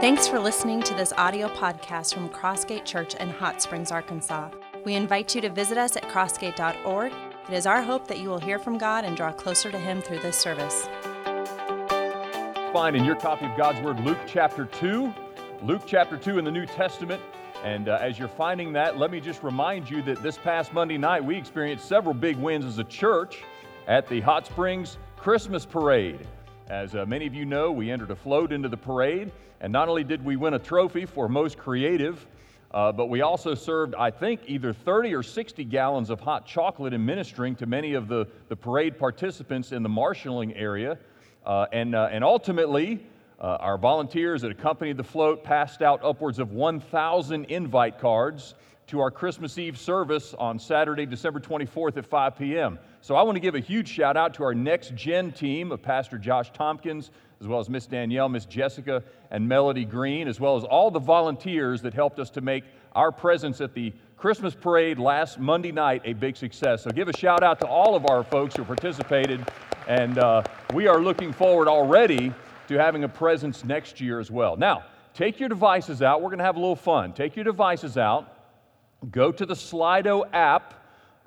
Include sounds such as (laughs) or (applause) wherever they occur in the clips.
Thanks for listening to this audio podcast from Crossgate Church in Hot Springs, Arkansas. We invite you to visit us at crossgate.org. It is our hope that you will hear from God and draw closer to Him through this service. Find in your copy of God's Word Luke chapter 2. Luke chapter 2 in the New Testament. And uh, as you're finding that, let me just remind you that this past Monday night we experienced several big wins as a church at the Hot Springs Christmas Parade. As uh, many of you know, we entered a float into the parade, and not only did we win a trophy for most creative, uh, but we also served, I think, either 30 or 60 gallons of hot chocolate in ministering to many of the, the parade participants in the marshalling area. Uh, and, uh, and ultimately, uh, our volunteers that accompanied the float passed out upwards of 1,000 invite cards to our Christmas Eve service on Saturday, December 24th at 5 p.m. So I want to give a huge shout out to our next gen team of Pastor Josh Tompkins, as well as Miss Danielle, Miss Jessica, and Melody Green, as well as all the volunteers that helped us to make our presence at the Christmas parade last Monday night a big success. So give a shout out to all of our folks who participated, and uh, we are looking forward already to having a presence next year as well. Now, take your devices out. We're going to have a little fun. Take your devices out, go to the Slido app.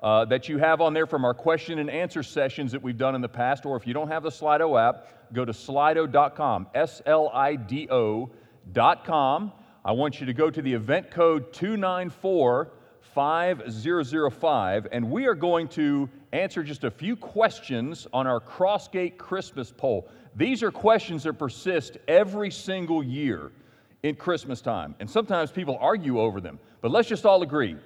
Uh, that you have on there from our question and answer sessions that we've done in the past, or if you don't have the Slido app, go to slido.com, S L I D O.com. I want you to go to the event code 294 5005, and we are going to answer just a few questions on our Crossgate Christmas poll. These are questions that persist every single year in Christmas time, and sometimes people argue over them. But let's just all agree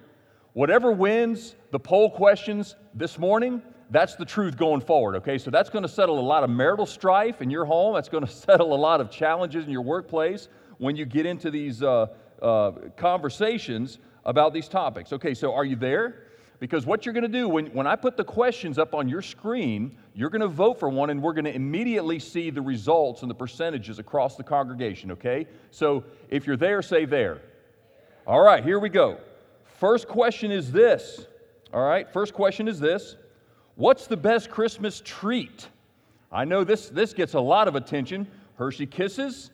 whatever wins the poll questions this morning, that's the truth going forward, okay? So that's going to settle a lot of marital strife in your home. That's going (laughs) to settle a lot of challenges in your workplace when you get into these uh, uh, conversations about these topics. Okay, so are you there? Because what you're going to do when, when I put the questions up on your screen, you're going to vote for one and we're going to immediately see the results and the percentages across the congregation, okay? So if you're there, say there. All right, here we go. First question is this. All right, first question is this What's the best Christmas treat? I know this, this gets a lot of attention. Hershey Kisses,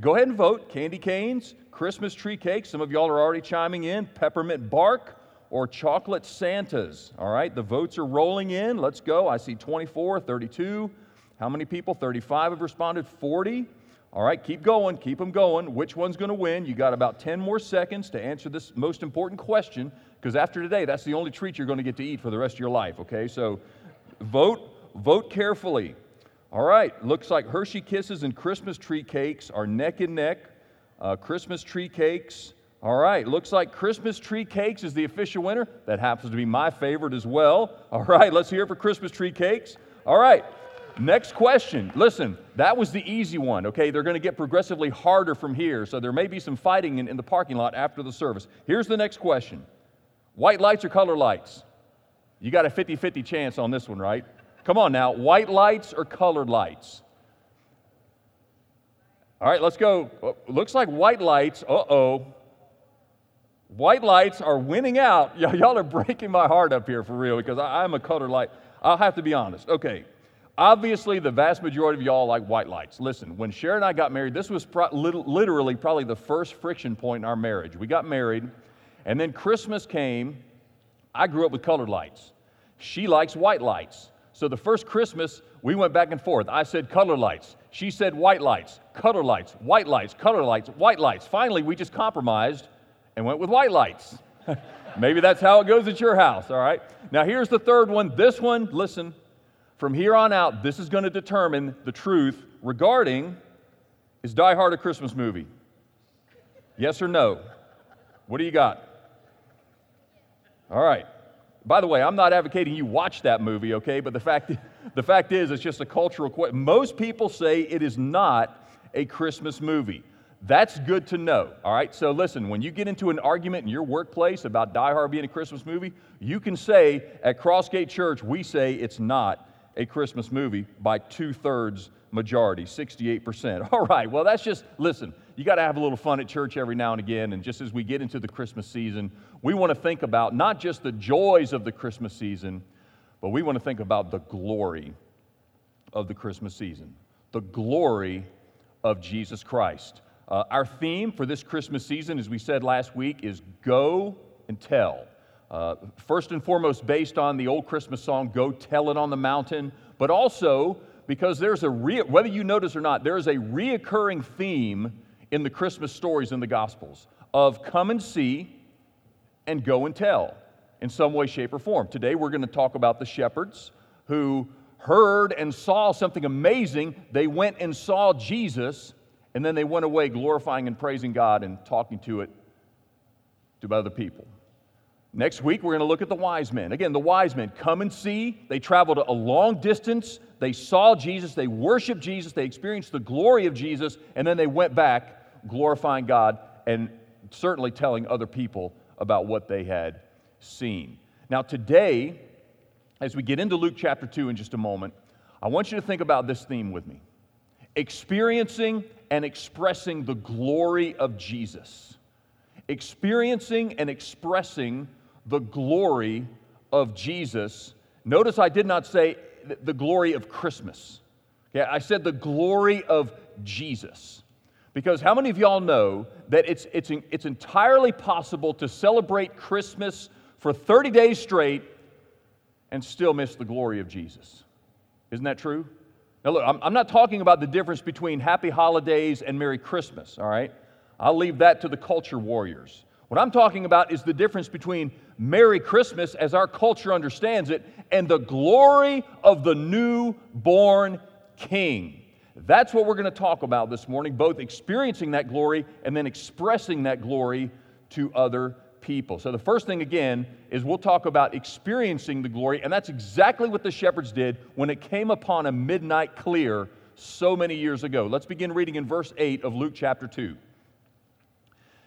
go ahead and vote. Candy canes, Christmas tree cakes, some of y'all are already chiming in. Peppermint bark or chocolate Santas. All right, the votes are rolling in. Let's go. I see 24, 32. How many people? 35 have responded, 40. All right, keep going, keep them going. Which one's going to win? You got about 10 more seconds to answer this most important question because after today, that's the only treat you're going to get to eat for the rest of your life, okay? So vote, vote carefully. All right, looks like Hershey Kisses and Christmas tree cakes are neck and neck. Uh, Christmas tree cakes. All right, looks like Christmas tree cakes is the official winner. That happens to be my favorite as well. All right, let's hear it for Christmas tree cakes. All right, next question. Listen, that was the easy one, okay? They're going to get progressively harder from here, so there may be some fighting in, in the parking lot after the service. Here's the next question White lights or color lights? You got a 50 50 chance on this one, right? Come on now. White lights or colored lights? All right, let's go. Oh, looks like white lights. Uh oh. White lights are winning out. (laughs) Y'all are breaking my heart up here for real because I'm a color light. I'll have to be honest. Okay. Obviously, the vast majority of y'all like white lights. Listen, when Sharon and I got married, this was pro- literally probably the first friction point in our marriage. We got married. And then Christmas came. I grew up with colored lights. She likes white lights. So the first Christmas, we went back and forth. I said color lights. She said white lights, color lights, white lights, color lights, white lights. Finally, we just compromised and went with white lights. (laughs) Maybe that's how it goes at your house, all right? Now, here's the third one. This one, listen, from here on out, this is going to determine the truth regarding is Die Hard a Christmas movie? Yes or no? What do you got? All right. By the way, I'm not advocating you watch that movie, okay? But the fact, (laughs) the fact is, it's just a cultural question. Most people say it is not a Christmas movie. That's good to know, all right? So listen, when you get into an argument in your workplace about Die Hard being a Christmas movie, you can say at Crossgate Church, we say it's not a Christmas movie by two thirds majority, 68%. (laughs) All right, well, that's just, listen, you got to have a little fun at church every now and again. And just as we get into the Christmas season, we want to think about not just the joys of the Christmas season, but we want to think about the glory of the Christmas season, the glory of Jesus Christ. Uh, our theme for this Christmas season, as we said last week, is Go and Tell. Uh, first and foremost, based on the old Christmas song, Go Tell It on the Mountain, but also because there's a, re- whether you notice or not, there is a reoccurring theme in the Christmas stories in the Gospels of come and see and go and tell in some way, shape, or form. Today we're going to talk about the shepherds who heard and saw something amazing. They went and saw Jesus, and then they went away glorifying and praising God and talking to it to other people. Next week, we're going to look at the wise men. Again, the wise men come and see. They traveled a long distance. They saw Jesus. They worshiped Jesus. They experienced the glory of Jesus. And then they went back glorifying God and certainly telling other people about what they had seen. Now, today, as we get into Luke chapter 2 in just a moment, I want you to think about this theme with me experiencing and expressing the glory of Jesus. Experiencing and expressing the glory of Jesus. Notice I did not say the glory of Christmas. Yeah, I said the glory of Jesus. Because how many of y'all know that it's, it's, it's entirely possible to celebrate Christmas for 30 days straight and still miss the glory of Jesus. Isn't that true? Now, look, I'm, I'm not talking about the difference between happy holidays and Merry Christmas, all right? I'll leave that to the culture warriors. What I'm talking about is the difference between Merry Christmas, as our culture understands it, and the glory of the newborn King. That's what we're going to talk about this morning, both experiencing that glory and then expressing that glory to other people. So, the first thing again is we'll talk about experiencing the glory, and that's exactly what the shepherds did when it came upon a midnight clear so many years ago. Let's begin reading in verse 8 of Luke chapter 2.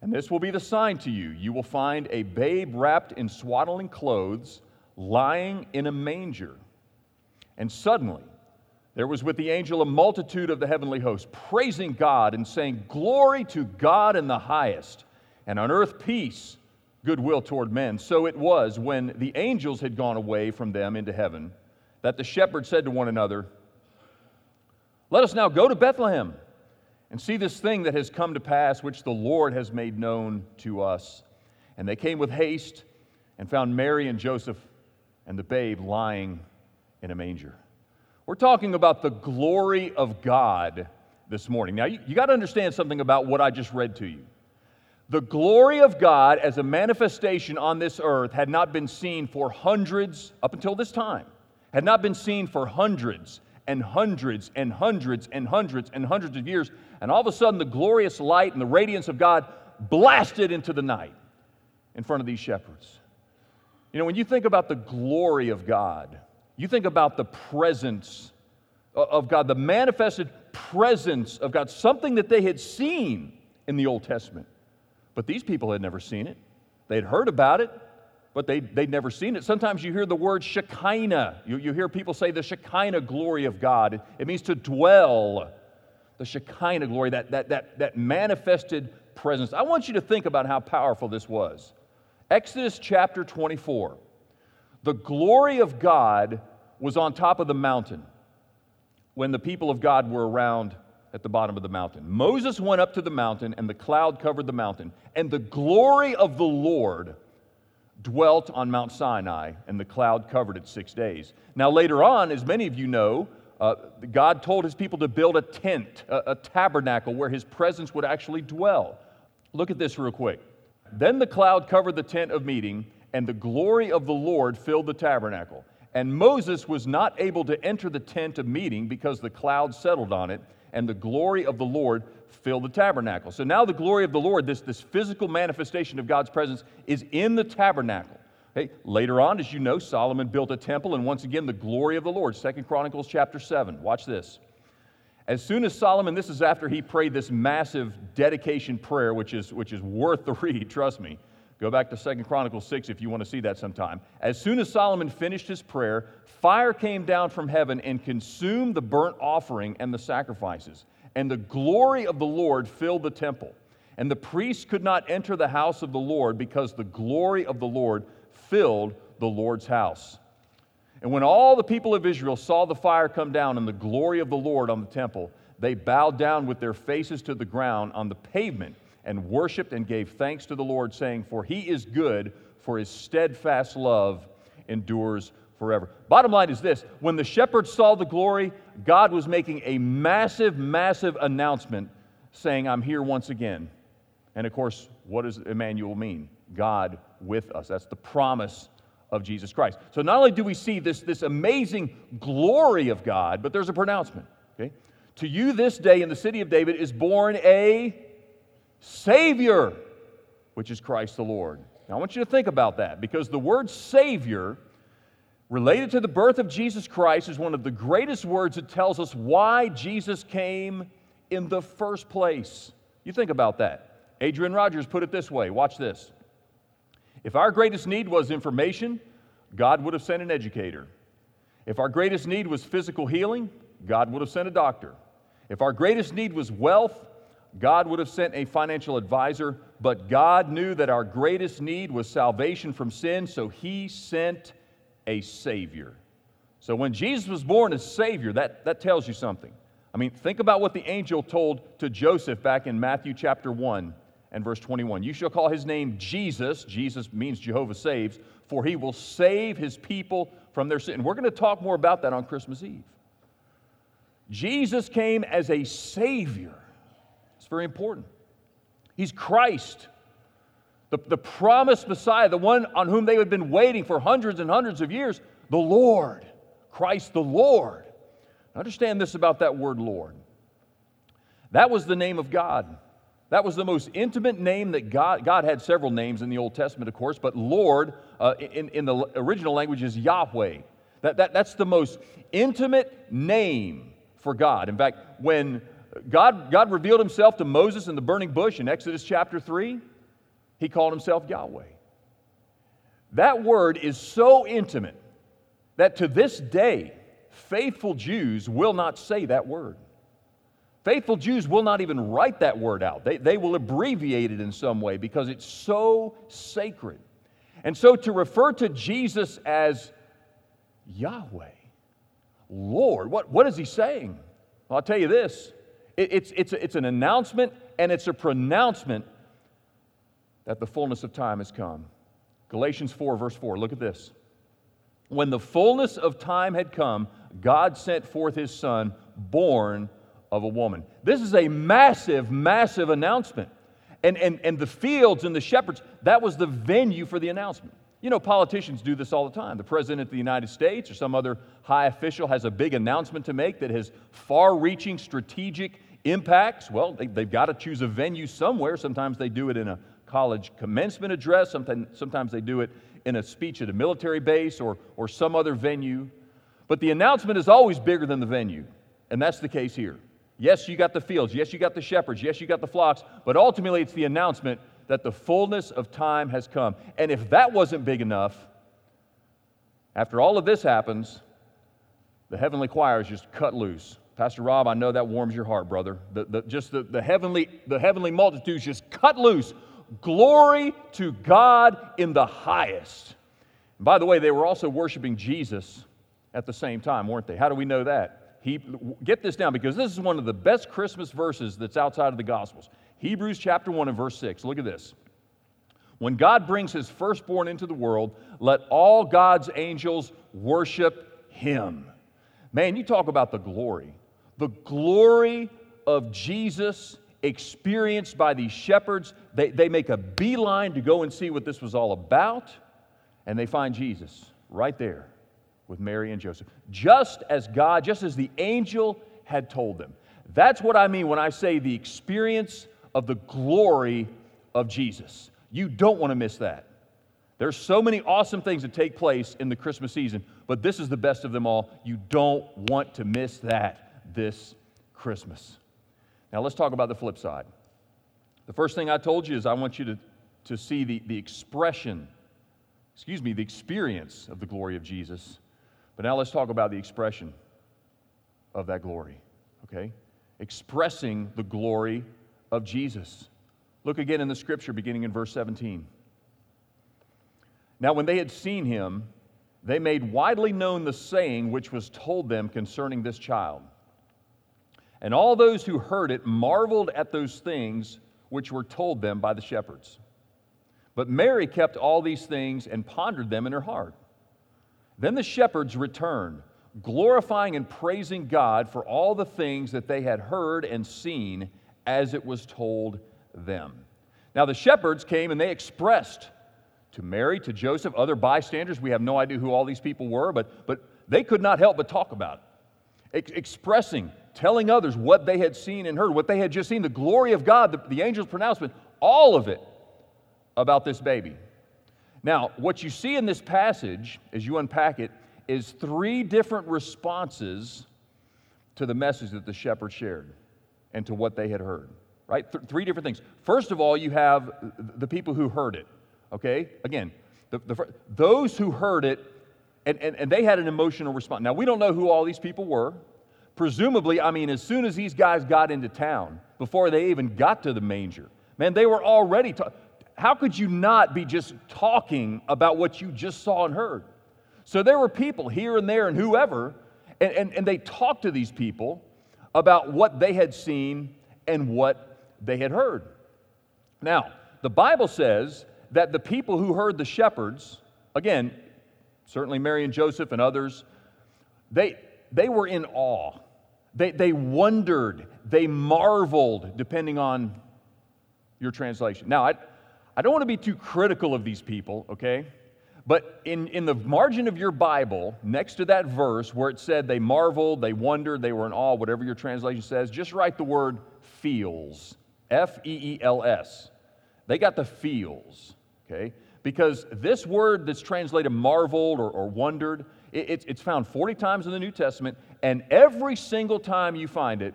And this will be the sign to you you will find a babe wrapped in swaddling clothes, lying in a manger. And suddenly, there was with the angel a multitude of the heavenly host, praising God and saying, Glory to God in the highest, and on earth peace goodwill toward men. So it was when the angels had gone away from them into heaven that the shepherds said to one another, Let us now go to Bethlehem and see this thing that has come to pass, which the Lord has made known to us. And they came with haste and found Mary and Joseph and the babe lying in a manger. We're talking about the glory of God this morning. Now, you, you got to understand something about what I just read to you. The glory of God as a manifestation on this earth had not been seen for hundreds, up until this time, had not been seen for hundreds and hundreds and hundreds and hundreds and hundreds of years. And all of a sudden, the glorious light and the radiance of God blasted into the night in front of these shepherds. You know, when you think about the glory of God, you think about the presence of God, the manifested presence of God, something that they had seen in the Old Testament. But these people had never seen it. They'd heard about it, but they, they'd never seen it. Sometimes you hear the word Shekinah. You, you hear people say the Shekinah glory of God. It means to dwell. The Shekinah glory, that, that, that, that manifested presence. I want you to think about how powerful this was. Exodus chapter 24. The glory of God was on top of the mountain when the people of God were around at the bottom of the mountain. Moses went up to the mountain, and the cloud covered the mountain. And the glory of the Lord dwelt on Mount Sinai, and the cloud covered it six days. Now, later on, as many of you know, uh, God told his people to build a tent, a, a tabernacle where his presence would actually dwell. Look at this real quick. Then the cloud covered the tent of meeting, and the glory of the Lord filled the tabernacle. And Moses was not able to enter the tent of meeting because the cloud settled on it and the glory of the Lord filled the tabernacle. So now the glory of the Lord, this, this physical manifestation of God's presence, is in the tabernacle. Okay? Later on, as you know, Solomon built a temple, and once again, the glory of the Lord. Second Chronicles chapter 7. Watch this. As soon as Solomon, this is after he prayed this massive dedication prayer, which is, which is worth the (laughs) read, trust me. Go back to Second Chronicles 6 if you want to see that sometime. As soon as Solomon finished his prayer, fire came down from heaven and consumed the burnt offering and the sacrifices. And the glory of the Lord filled the temple. And the priests could not enter the house of the Lord because the glory of the Lord filled the Lord's house. And when all the people of Israel saw the fire come down and the glory of the Lord on the temple, they bowed down with their faces to the ground on the pavement and worshiped and gave thanks to the Lord, saying, For he is good, for his steadfast love endures forever. Bottom line is this when the shepherds saw the glory, God was making a massive, massive announcement saying, I'm here once again. And of course, what does Emmanuel mean? God with us. That's the promise of Jesus Christ. So not only do we see this, this amazing glory of God, but there's a pronouncement. Okay? To you this day in the city of David is born a Savior, which is Christ the Lord. Now I want you to think about that because the word Savior, related to the birth of Jesus Christ, is one of the greatest words that tells us why Jesus came in the first place. You think about that. Adrian Rogers put it this way watch this. If our greatest need was information, God would have sent an educator. If our greatest need was physical healing, God would have sent a doctor. If our greatest need was wealth, God would have sent a financial advisor. But God knew that our greatest need was salvation from sin, so He sent a Savior. So when Jesus was born as Savior, that, that tells you something. I mean, think about what the angel told to Joseph back in Matthew chapter 1 and verse 21. You shall call his name Jesus. Jesus means Jehovah saves, for he will save his people from their sin. And we're going to talk more about that on Christmas Eve. Jesus came as a Savior. Very important. He's Christ, the, the promised Messiah, the one on whom they had been waiting for hundreds and hundreds of years, the Lord. Christ the Lord. Understand this about that word Lord. That was the name of God. That was the most intimate name that God, God had several names in the Old Testament, of course, but Lord uh, in, in the original language is Yahweh. That, that, that's the most intimate name for God. In fact, when God, God revealed himself to Moses in the burning bush in Exodus chapter 3, he called himself Yahweh. That word is so intimate that to this day, faithful Jews will not say that word. Faithful Jews will not even write that word out, they, they will abbreviate it in some way because it's so sacred. And so to refer to Jesus as Yahweh, Lord, what, what is he saying? Well, I'll tell you this it, it's, it's, it's an announcement and it's a pronouncement that the fullness of time has come. Galatians 4, verse 4, look at this. When the fullness of time had come, God sent forth his Son, born of a woman. This is a massive, massive announcement. And, and, and the fields and the shepherds, that was the venue for the announcement. You know, politicians do this all the time. The President of the United States or some other high official has a big announcement to make that has far reaching strategic impacts. Well, they, have got to choose a venue somewhere. Sometimes they do it in a college commencement address, sometimes, sometimes they do it in a speech at a military base or, or some other venue. But the announcement is always bigger than the venue, and that's the case here. Yes, you got the fields. Yes, you got the shepherds. Yes, you got the flocks. But ultimately, it's the announcement that the fullness of time has come. And if that wasn't big enough, after all of this happens, the heavenly choir is just cut loose. Pastor Rob, I know that warms your heart, brother. The, the, just the, the, heavenly, the heavenly multitudes just cut loose. Glory to God in the highest. And by the way, they were also worshiping Jesus at the same time, weren't they? How do we know that? He, get this down because this is one of the best Christmas verses that's outside of the Gospels. Hebrews chapter 1 and verse 6. Look at this. When God brings his firstborn into the world, let all God's angels worship him. Man, you talk about the glory. The glory of Jesus experienced by these shepherds. They, they make a beeline to go and see what this was all about, and they find Jesus right there with Mary and Joseph, just as God, just as the angel had told them. That's what I mean when I say the experience of the glory of Jesus. You don't want to miss that. There's so many awesome things that take place in the Christmas season, but this is the best of them all. You don't want to miss that this Christmas. Now let's talk about the flip side. The first thing I told you is I want you to, to see the, the expression, excuse me, the experience of the glory of Jesus. But now let's talk about the expression of that glory, okay? Expressing the glory of Jesus. Look again in the scripture beginning in verse 17. Now, when they had seen him, they made widely known the saying which was told them concerning this child. And all those who heard it marveled at those things which were told them by the shepherds. But Mary kept all these things and pondered them in her heart. Then the shepherds returned, glorifying and praising God for all the things that they had heard and seen as it was told them. Now the shepherds came and they expressed to Mary, to Joseph, other bystanders. We have no idea who all these people were, but, but they could not help but talk about it. Ex- expressing, telling others what they had seen and heard, what they had just seen, the glory of God, the, the angel's pronouncement, all of it about this baby. Now, what you see in this passage, as you unpack it, is three different responses to the message that the shepherd shared and to what they had heard, right? Th- three different things. First of all, you have the people who heard it, okay? Again, the, the, those who heard it, and, and, and they had an emotional response. Now, we don't know who all these people were. Presumably, I mean, as soon as these guys got into town, before they even got to the manger, man, they were already. Ta- How could you not be just talking about what you just saw and heard? So there were people here and there and whoever, and, and, and they talked to these people about what they had seen and what they had heard. Now, the Bible says that the people who heard the shepherds, again, certainly Mary and Joseph and others, they, they were in awe. They, they wondered, they marveled, depending on your translation. Now, I, I don't want to be too critical of these people, okay? But in, in the margin of your Bible, next to that verse where it said they marveled, they wondered, they were in awe, whatever your translation says, just write the word feels. F E E L S. They got the feels, okay? Because this word that's translated marveled or, or wondered, it, it's found 40 times in the New Testament, and every single time you find it,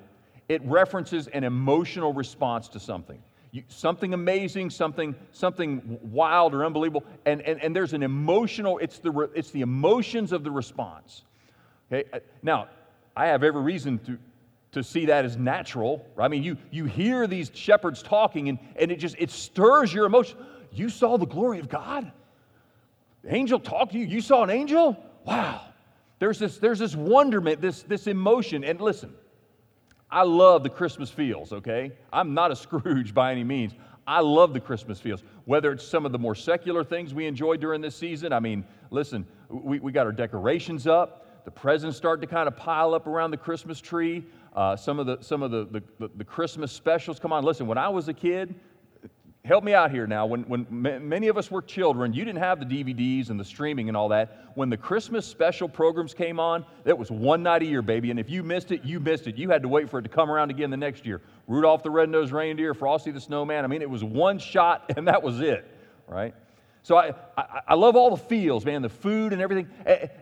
it references an emotional response to something. You, something amazing, something, something wild or unbelievable, and, and, and there's an emotional, it's the, it's the emotions of the response. Okay? Uh, now, I have every reason to, to see that as natural. I mean, you, you hear these shepherds talking, and, and it just, it stirs your emotion. You saw the glory of God? The angel talked to you? You saw an angel? Wow. There's this, there's this wonderment, this, this emotion. And listen, I love the Christmas feels, okay? I'm not a (laughs) Scrooge by any means. I love the Christmas feels. Whether it's some of the more secular things we enjoy during this season, I mean, listen, we, we got our decorations up, the presents start to kind of pile up around the Christmas tree. Uh, some of, the, some of the, the, the Christmas specials. Come on, listen, when I was a kid, help me out here now. When, when many of us were children, you didn't have the DVDs and the streaming and all that. When the Christmas special programs came on, it was one night a year, baby. And if you missed it, you missed it. You had to wait for it to come around again the next year. Rudolph the Red-Nosed Reindeer, Frosty the Snowman. I mean, it was one shot (laughs) and that was it, right? So I, I, I love all the feels, man, the food and everything.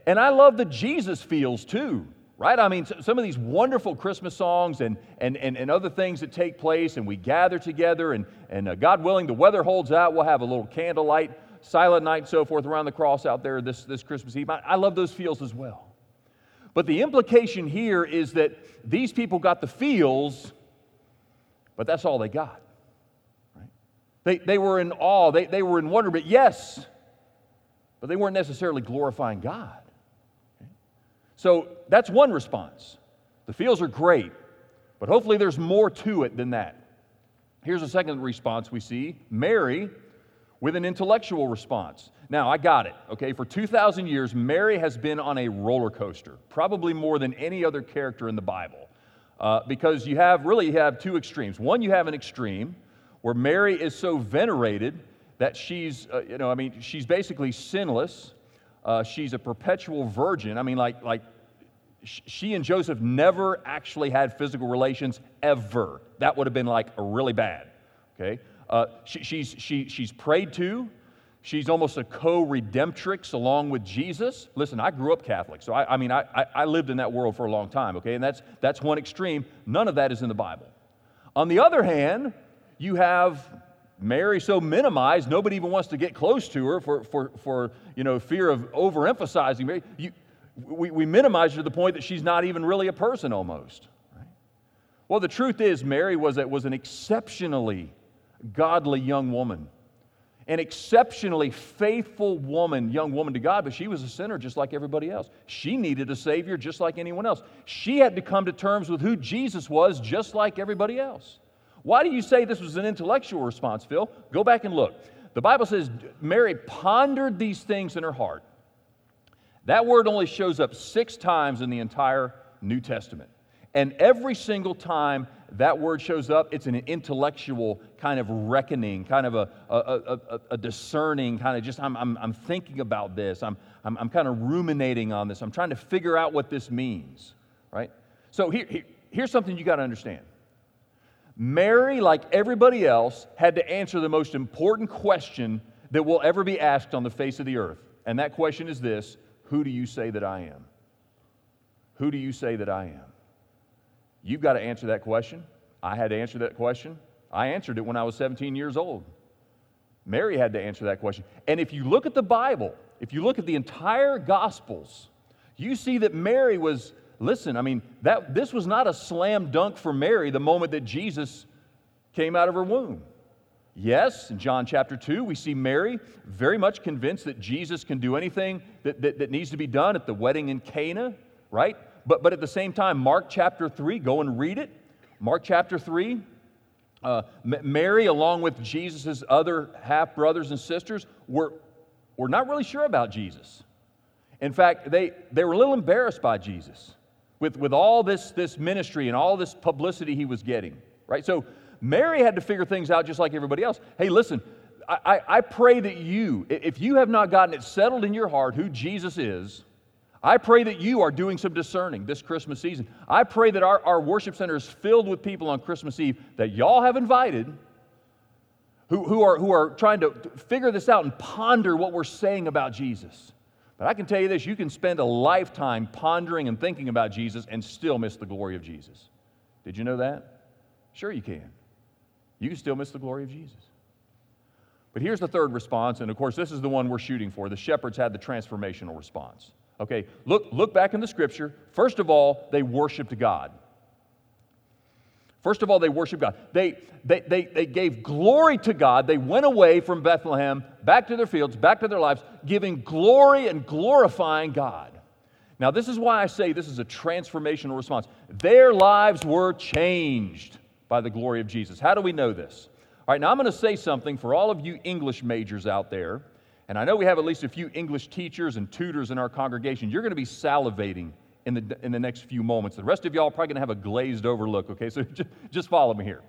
And I love the Jesus feels too right? I mean, some of these wonderful Christmas songs and, and, and, and other things that take place, and we gather together, and, and uh, God willing, the weather holds out. We'll have a little candlelight, silent night, and so forth around the cross out there this, this Christmas Eve. I, I love those feels as well. But the implication here is that these people got the feels, but that's all they got. Right? They, they were in awe, they, they were in wonder, but yes, but they weren't necessarily glorifying God. So that's one response. The feels are great, but hopefully there's more to it than that. Here's a second response we see Mary with an intellectual response. Now, I got it, okay? For 2,000 years, Mary has been on a roller coaster, probably more than any other character in the Bible. Uh, because you have really you have two extremes. One, you have an extreme where Mary is so venerated that she's, uh, you know, I mean, she's basically sinless. Uh, she's a perpetual virgin. I mean, like, like she and Joseph never actually had physical relations ever. That would have been like really bad. Okay, uh, she, she's she, she's prayed to. She's almost a co redemptrix along with Jesus. Listen, I grew up Catholic, so I, I mean, I, I lived in that world for a long time, okay? And that's, that's one extreme. None of that is in the Bible. On the other hand, you have Mary so minimized, nobody even wants to get close to her for, for, for you know, fear of overemphasizing Mary. You, we, we minimize her to the point that she's not even really a person almost. Right? Well, the truth is, Mary was, was an exceptionally godly young woman an exceptionally faithful woman, young woman to God, but she was a sinner just like everybody else. She needed a Savior just like anyone else. She had to come to terms with who Jesus was just like everybody else. Why do you say this was an intellectual response, Phil? Go back and look. The Bible says Mary pondered these things in her heart. That word only shows up six times in the entire New Testament. And every single time that word shows up, it's an intellectual kind of reckoning, kind of a, a, a, a discerning kind of just, I'm, I'm, I'm thinking about this. I'm, I'm, I'm, kind of ruminating on this. I'm trying to figure out what this means, right? So here, here here's something you got to understand. Mary, like everybody else, had to answer the most important question that will ever be asked on the face of the earth. And that question is this Who do you say that I am? Who do you say that I am? You've got to answer that question. I had to answer that question. I answered it when I was 17 years old. Mary had to answer that question. And if you look at the Bible, if you look at the entire Gospels, you see that Mary was, listen, I mean, that, this was not a slam dunk for Mary the moment that Jesus came out of her womb. Yes, in John chapter 2, we see Mary very much convinced that Jesus can do anything that, that, that needs to be done at the wedding in Cana, right? but, but at the same time, Mark chapter 3, go and read it. Mark chapter 3, uh, Mary, along with Jesus' other half brothers and sisters, were, were not really sure about Jesus. In fact, they, they were a little embarrassed by Jesus with, with all this, this ministry and all this publicity he was getting, right? So Mary had to figure things out just like everybody else. Hey, listen, I, I, pray that you, if you have not gotten it settled in your heart who Jesus is, I pray that you are doing some discerning this Christmas season. I pray that our, our worship center is filled with people on Christmas Eve that y'all have invited who, who, are, who are trying to figure this out and ponder what we're saying about Jesus. But I can tell you this you can spend a lifetime pondering and thinking about Jesus and still miss the glory of Jesus. Did you know that? Sure, you can. You can still miss the glory of Jesus. But here's the third response, and of course, this is the one we're shooting for. The shepherds had the transformational response. Okay, look, look back in the scripture. First of all, they worshiped God. First of all, they worshiped God. They, they, they, they gave glory to God. They went away from Bethlehem, back to their fields, back to their lives, giving glory and glorifying God. Now, this is why I say this is a transformational response. Their lives were changed by the glory of Jesus. How do we know this? All right, now I'm going to say something for all of you English majors out there and I know we have at least a few English teachers and tutors in our congregation. You're going to be salivating in the, in the next few moments. The rest of y'all are probably going to have a glazed over look, okay? So (laughs) just, just follow me here.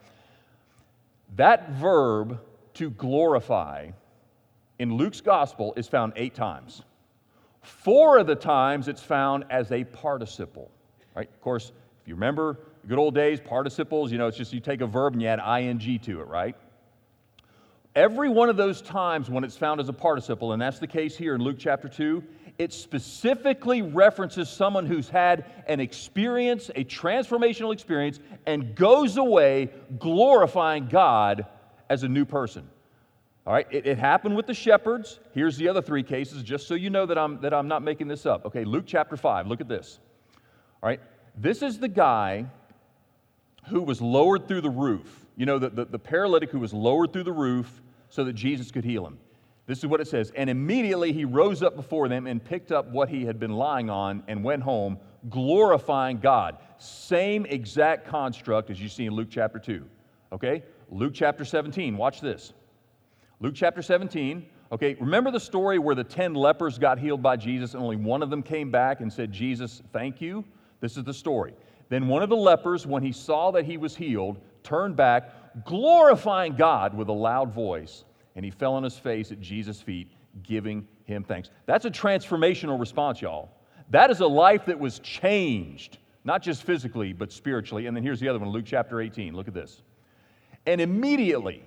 That verb to glorify in Luke's gospel is found eight times. Four of the times it's found as a participle, right? Of course, if you remember good old days, participles, you know, it's just you take a verb and you add ing to it, right? Every one of those times when it's found as a participle, and that's the case here in Luke chapter 2, it specifically references someone who's had an experience, a transformational experience, and goes away glorifying God as a new person. All right, it, it, happened with the shepherds. Here's the other three cases, just so you know that I'm, that I'm not making this up. Okay, Luke chapter 5, look at this. All right, this is the guy who was lowered through the roof. You know, the, the, the paralytic who was lowered through the roof so that Jesus could heal him. This is what it says. And immediately he rose up before them and picked up what he had been lying on and went home, glorifying God. Same exact construct as you see in Luke chapter 2. Okay? Luke chapter 17. Watch this. Luke chapter 17. Okay, remember the story where the 10 lepers got healed by Jesus and only one of them came back and said, Jesus, thank you? This is the story. Then one of the lepers, when he saw that he was healed, turned back, glorifying God with a loud voice, and he fell on his face at Jesus' feet, giving him thanks. That's a transformational response, y'all. That is a life that was changed, not just physically, but spiritually. And then here's the other one Luke chapter 18. Look at this. And immediately,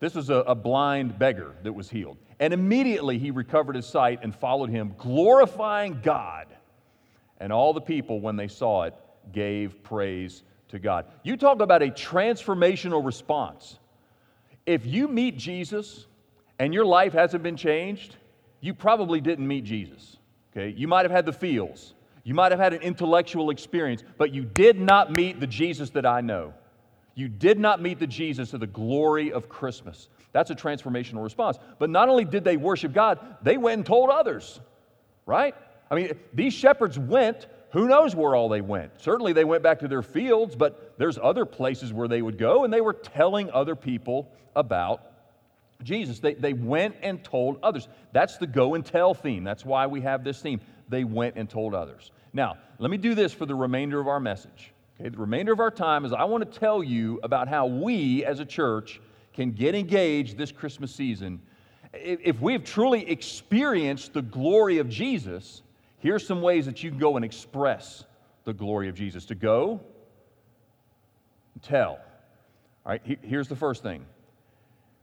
This was a, a blind beggar that was healed. And immediately he recovered his sight and followed him, glorifying God. And all the people, when they saw it, gave praise to God. You talk about a transformational response. If you meet Jesus and your life hasn't been changed, you probably didn't meet Jesus. Okay? You might have had the feels. You might have had an intellectual experience, but you did not meet the Jesus that I know. You did not meet the Jesus of the glory of Christmas. That's a transformational response. But not only did they worship God, they went and told others, right? I mean, these shepherds went, who knows where all they went? Certainly they went back to their fields, but there's other places where they would go, and they were telling other people about Jesus. They, they went and told others. That's the go and tell theme. That's why we have this theme. They went and told others. Now, let me do this for the remainder of our message. Okay, the remainder of our time is I want to tell you about how we as a church can get engaged this Christmas season. If we've truly experienced the glory of Jesus, here's some ways that you can go and express the glory of Jesus. To go, tell. All right, here's the first thing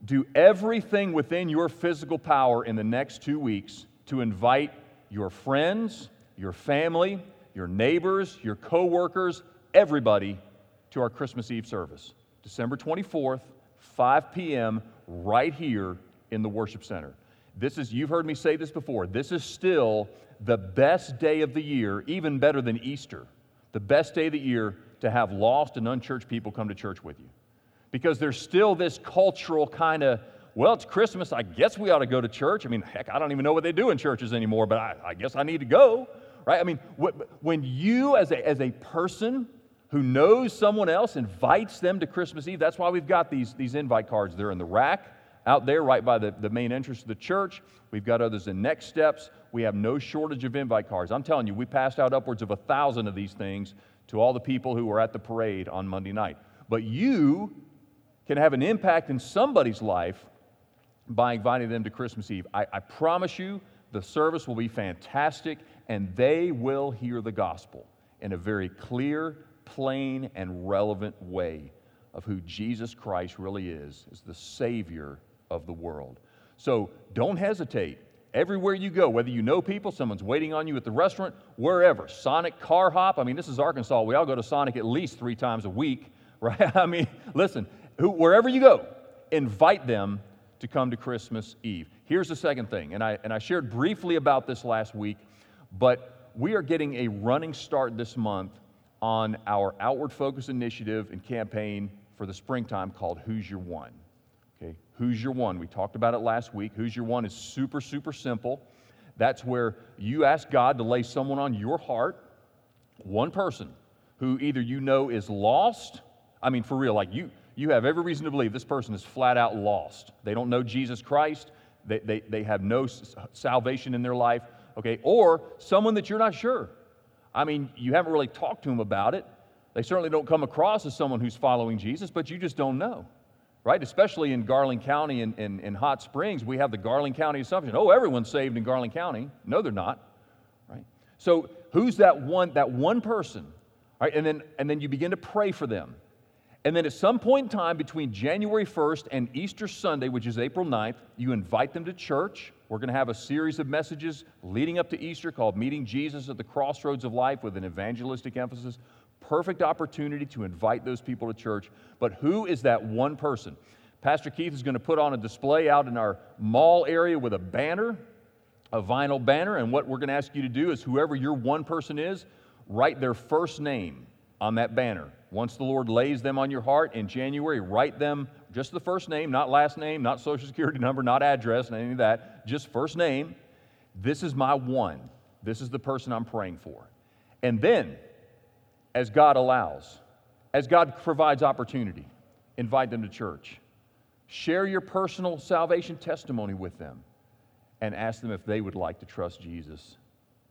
do everything within your physical power in the next two weeks to invite your friends, your family, your neighbors, your coworkers, everybody to our Christmas Eve service, December 24th, 5 p.m., right here in the worship center. This is, you've heard me say this before, this is still the best day of the year, even better than Easter, the best day of the year to have lost and unchurched people come to church with you. Because there's still this cultural kind of, well, it's Christmas, I guess we ought to go to church. I mean, heck, I don't even know what they do in churches anymore, but I, I guess I need to go, right? I mean, when you as a, as a person who knows someone else invites them to Christmas Eve. That's why we've got these, these invite cards. They're in the rack out there right by the, the main entrance of the church. We've got others in next steps. We have no shortage of invite cards. I'm telling you, we passed out upwards of a thousand of these things to all the people who were at the parade on Monday night. But you can have an impact in somebody's life by inviting them to Christmas Eve. I, I promise you, the service will be fantastic and they will hear the gospel in a very clear, plain and relevant way of who Jesus Christ really is, as the Savior of the world. So don't hesitate. Everywhere you go, whether you know people, someone's waiting on you at the restaurant, wherever, Sonic car hop. I mean, this is Arkansas. We all go to Sonic at least three times a week, (laughs) right? I mean, listen, who, wherever you go, invite them to come to Christmas Eve. Here's the second thing, and I, and I shared briefly about this last week, but we are getting a running start this month on our outward focus initiative and campaign for the springtime called Who's Your One? Who's Your One? We talked about it last week. Who's Your One is super, super simple. That's where you ask God to lay someone on your heart, one person who either you know is lost, I mean, for real, like you, you have every reason to believe this person is flat out lost. They don't know Jesus Christ, they, they, they have no salvation in their life, okay, or someone that you're not sure. I mean, you haven't really talked to them about it. They certainly don't come across as someone who's following Jesus, but you just don't know, right? Especially in Garland County and in, in, in, Hot Springs, we have the Garland County assumption. Oh, everyone's saved in Garland County. No, they're not, right? So who's that one, that one person, right? And then, and then you begin to pray for them. And then at some point in time between January 1st and Easter Sunday, which is April 9th, you invite them to church we're going to have a series of messages leading up to Easter called Meeting Jesus at the Crossroads of Life with an evangelistic emphasis. Perfect opportunity to invite those people to church. But who is that one person? Pastor Keith is going to put on a display out in our mall area with a banner, a vinyl banner. And what we're going to ask you to do is whoever your one person is, write their first name on that banner. Once the Lord lays them on your heart in January, write them just the first name, not last name, not social security number, not address, and any of that, just first name. This is my one. This is the person I'm praying for. And then, as God allows, as God provides opportunity, invite them to church. Share your personal salvation testimony with them and ask them if they would like to trust Jesus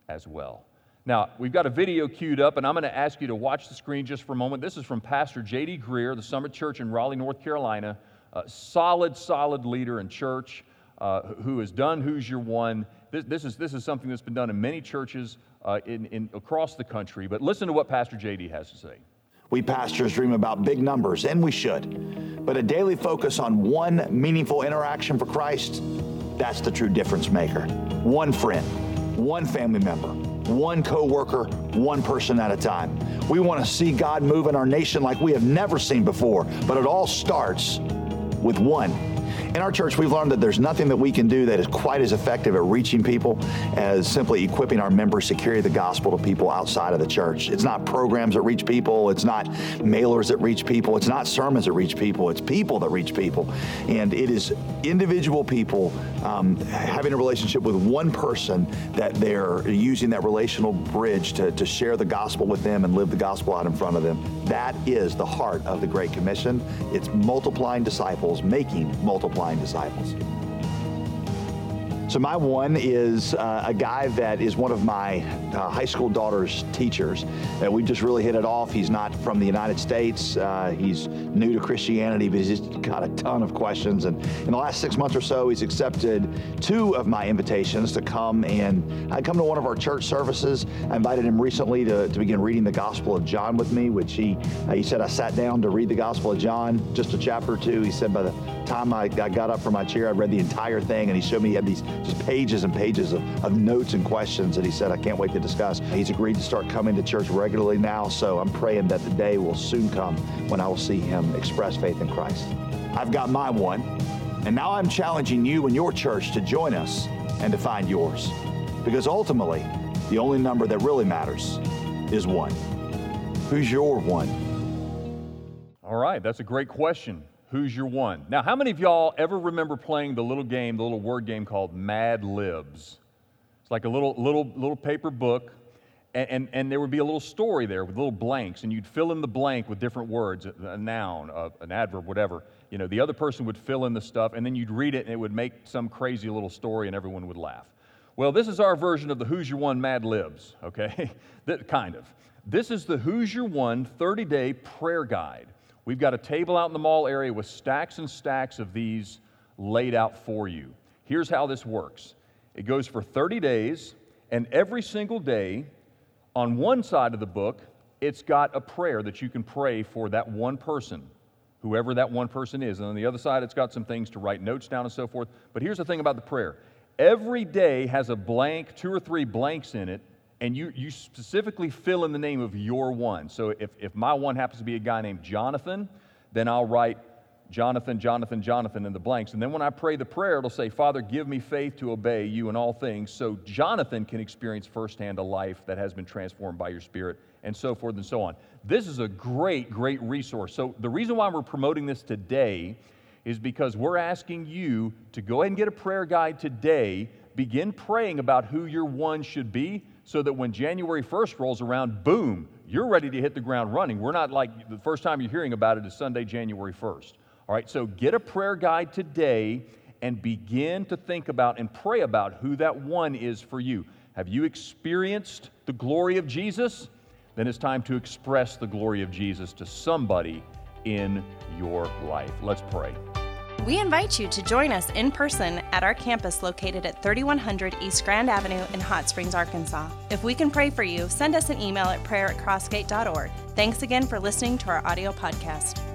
as well. Now, we've got a video queued up, and I'm going to ask you to watch the screen just for a moment. This is from Pastor J.D. Greear, the Summit Church in Raleigh, North Carolina. A solid, solid leader in church uh, who has done Who's Your One. This, this, is, this is something that's been done in many churches uh, in, in, across the country. But listen to what Pastor J.D. has to say. We pastors dream about big numbers, and we should. But a daily focus on one meaningful interaction for Christ, that's the true difference maker. One friend, one family member, one coworker, one person at a time. We want to see God move in our nation like we have never seen before, but it all starts with one in our church, we've learned that there's nothing that we can do that is quite as effective at reaching people as simply equipping our members to carry the gospel to people outside of the church. It's not programs that reach people, it's not mailers that reach people, it's not sermons that reach people, it's people that reach people. And it is individual people um, having a relationship with one person that they're using that relational bridge to, to share the gospel with them and live the gospel out in front of them. That is the heart of the Great Commission. It's multiplying disciples, making multiplying disciples. So, my one is uh, a guy that is one of my uh, high school daughter's teachers. Uh, we just really hit it off. He's not from the United States, uh, he's new to Christianity, but he's just got a ton of questions. And in the last six months or so, he's accepted two of my invitations to come and I uh, come to one of our church services. I invited him recently to, to begin reading the Gospel of John with me, which he, uh, he said I sat down to read the Gospel of John, just a chapter or two. He said by the time I, I got up from my chair, I'd read the entire thing, and he showed me he had these just pages and pages of, of notes and questions that he said, I can't wait to discuss. He's agreed to start coming to church regularly now, so I'm praying that the day will soon come when I will see him express faith in Christ. I've got my one, and now I'm challenging you and your church to join us and to find yours. Because ultimately, the only number that really matters is one. Who's your one? All right, that's a great question. Who's your one? Now, how many of y'all ever remember playing the little game, the little word game called Mad Libs? It's like a little, little, little paper book, and, and, and there would be a little story there with little blanks, and you'd fill in the blank with different words, a noun, a, an adverb, whatever. You know, the other person would fill in the stuff, and then you'd read it, and it would make some crazy little story, and everyone would laugh. Well, this is our version of the Who's Your One Mad Libs, okay? (laughs) that, kind of. This is the Who's Your One 30 day prayer guide. We've got a table out in the mall area with stacks and stacks of these laid out for you. Here's how this works it goes for 30 days, and every single day, on one side of the book, it's got a prayer that you can pray for that one person, whoever that one person is. And on the other side, it's got some things to write notes down and so forth. But here's the thing about the prayer every day has a blank, two or three blanks in it and you, you specifically fill in the name of your one. So if, if my one happens to be a guy named Jonathan, then I'll write Jonathan, Jonathan, Jonathan in the blanks. And then when I pray the prayer, it'll say, Father, give me faith to obey you in all things, so Jonathan can experience firsthand a life that has been transformed by your spirit, and so forth and so on. This is a great, great resource. So the reason why we're promoting this today is because we're asking you to go ahead and get a prayer guide today, begin praying about who your one should be so that when January 1st rolls around, boom, you're ready to hit the ground running. We're not like the first time you're hearing about it is Sunday, January 1st. All right, so get a prayer guide today and begin to think about and pray about who that one is for you. Have you experienced the glory of Jesus? Then it's time to express the glory of Jesus to somebody in your life. Let's pray. We invite you to join us in person at our campus located at 3100 East Grand Avenue in Hot Springs, Arkansas. If we can pray for you, send us an email at prayer at crossgate.org. Thanks again for listening to our audio podcast.